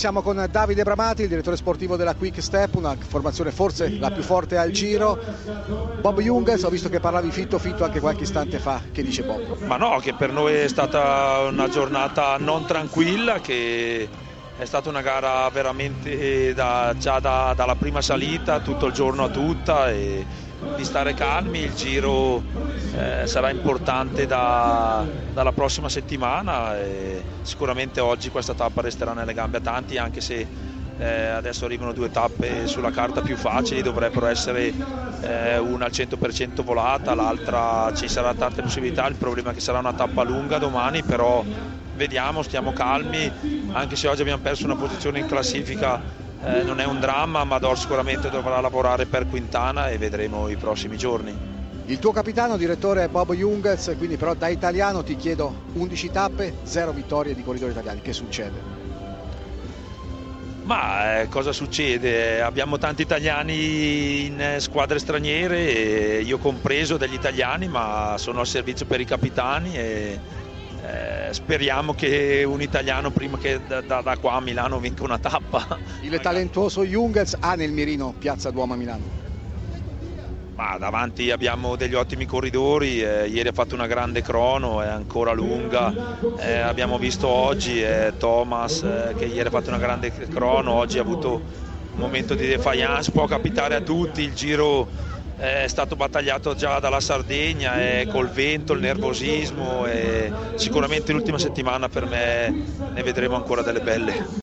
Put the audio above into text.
Siamo con Davide Bramati, il direttore sportivo della Quick Step, una formazione forse la più forte al giro. Bob Jungels, ho visto che parlavi fitto fitto anche qualche istante fa, che dice Bob? Ma no, che per noi è stata una giornata non tranquilla, che è stata una gara veramente da, già da, dalla prima salita, tutto il giorno a tutta e di stare calmi, il giro eh, sarà importante da, dalla prossima settimana e sicuramente oggi questa tappa resterà nelle gambe a tanti anche se eh, adesso arrivano due tappe sulla carta più facili, dovrebbero essere eh, una al 100% volata, l'altra ci sarà tante possibilità, il problema è che sarà una tappa lunga domani, però vediamo, stiamo calmi, anche se oggi abbiamo perso una posizione in classifica eh, non è un dramma, Mador sicuramente dovrà lavorare per Quintana e vedremo i prossimi giorni. Il tuo capitano, direttore Bob Jungels, quindi però da italiano ti chiedo 11 tappe, 0 vittorie di corridori italiani, che succede? Ma eh, cosa succede? Abbiamo tanti italiani in eh, squadre straniere, io compreso degli italiani, ma sono al servizio per i capitani e eh, speriamo che un italiano prima che da, da, da, qua a Milano vinca una tappa. Il talentuoso Jungels ha nel mirino Piazza Duomo a Milano. Ma davanti abbiamo degli ottimi corridori, eh, ieri ha fatto una grande crono, è ancora lunga, eh, abbiamo visto oggi eh, Thomas eh, che ieri ha fatto una grande crono, oggi ha avuto un momento di defiance, può capitare a tutti, il giro è stato battagliato già dalla Sardegna e col vento, il nervosismo e sicuramente l'ultima settimana per me ne vedremo ancora delle belle.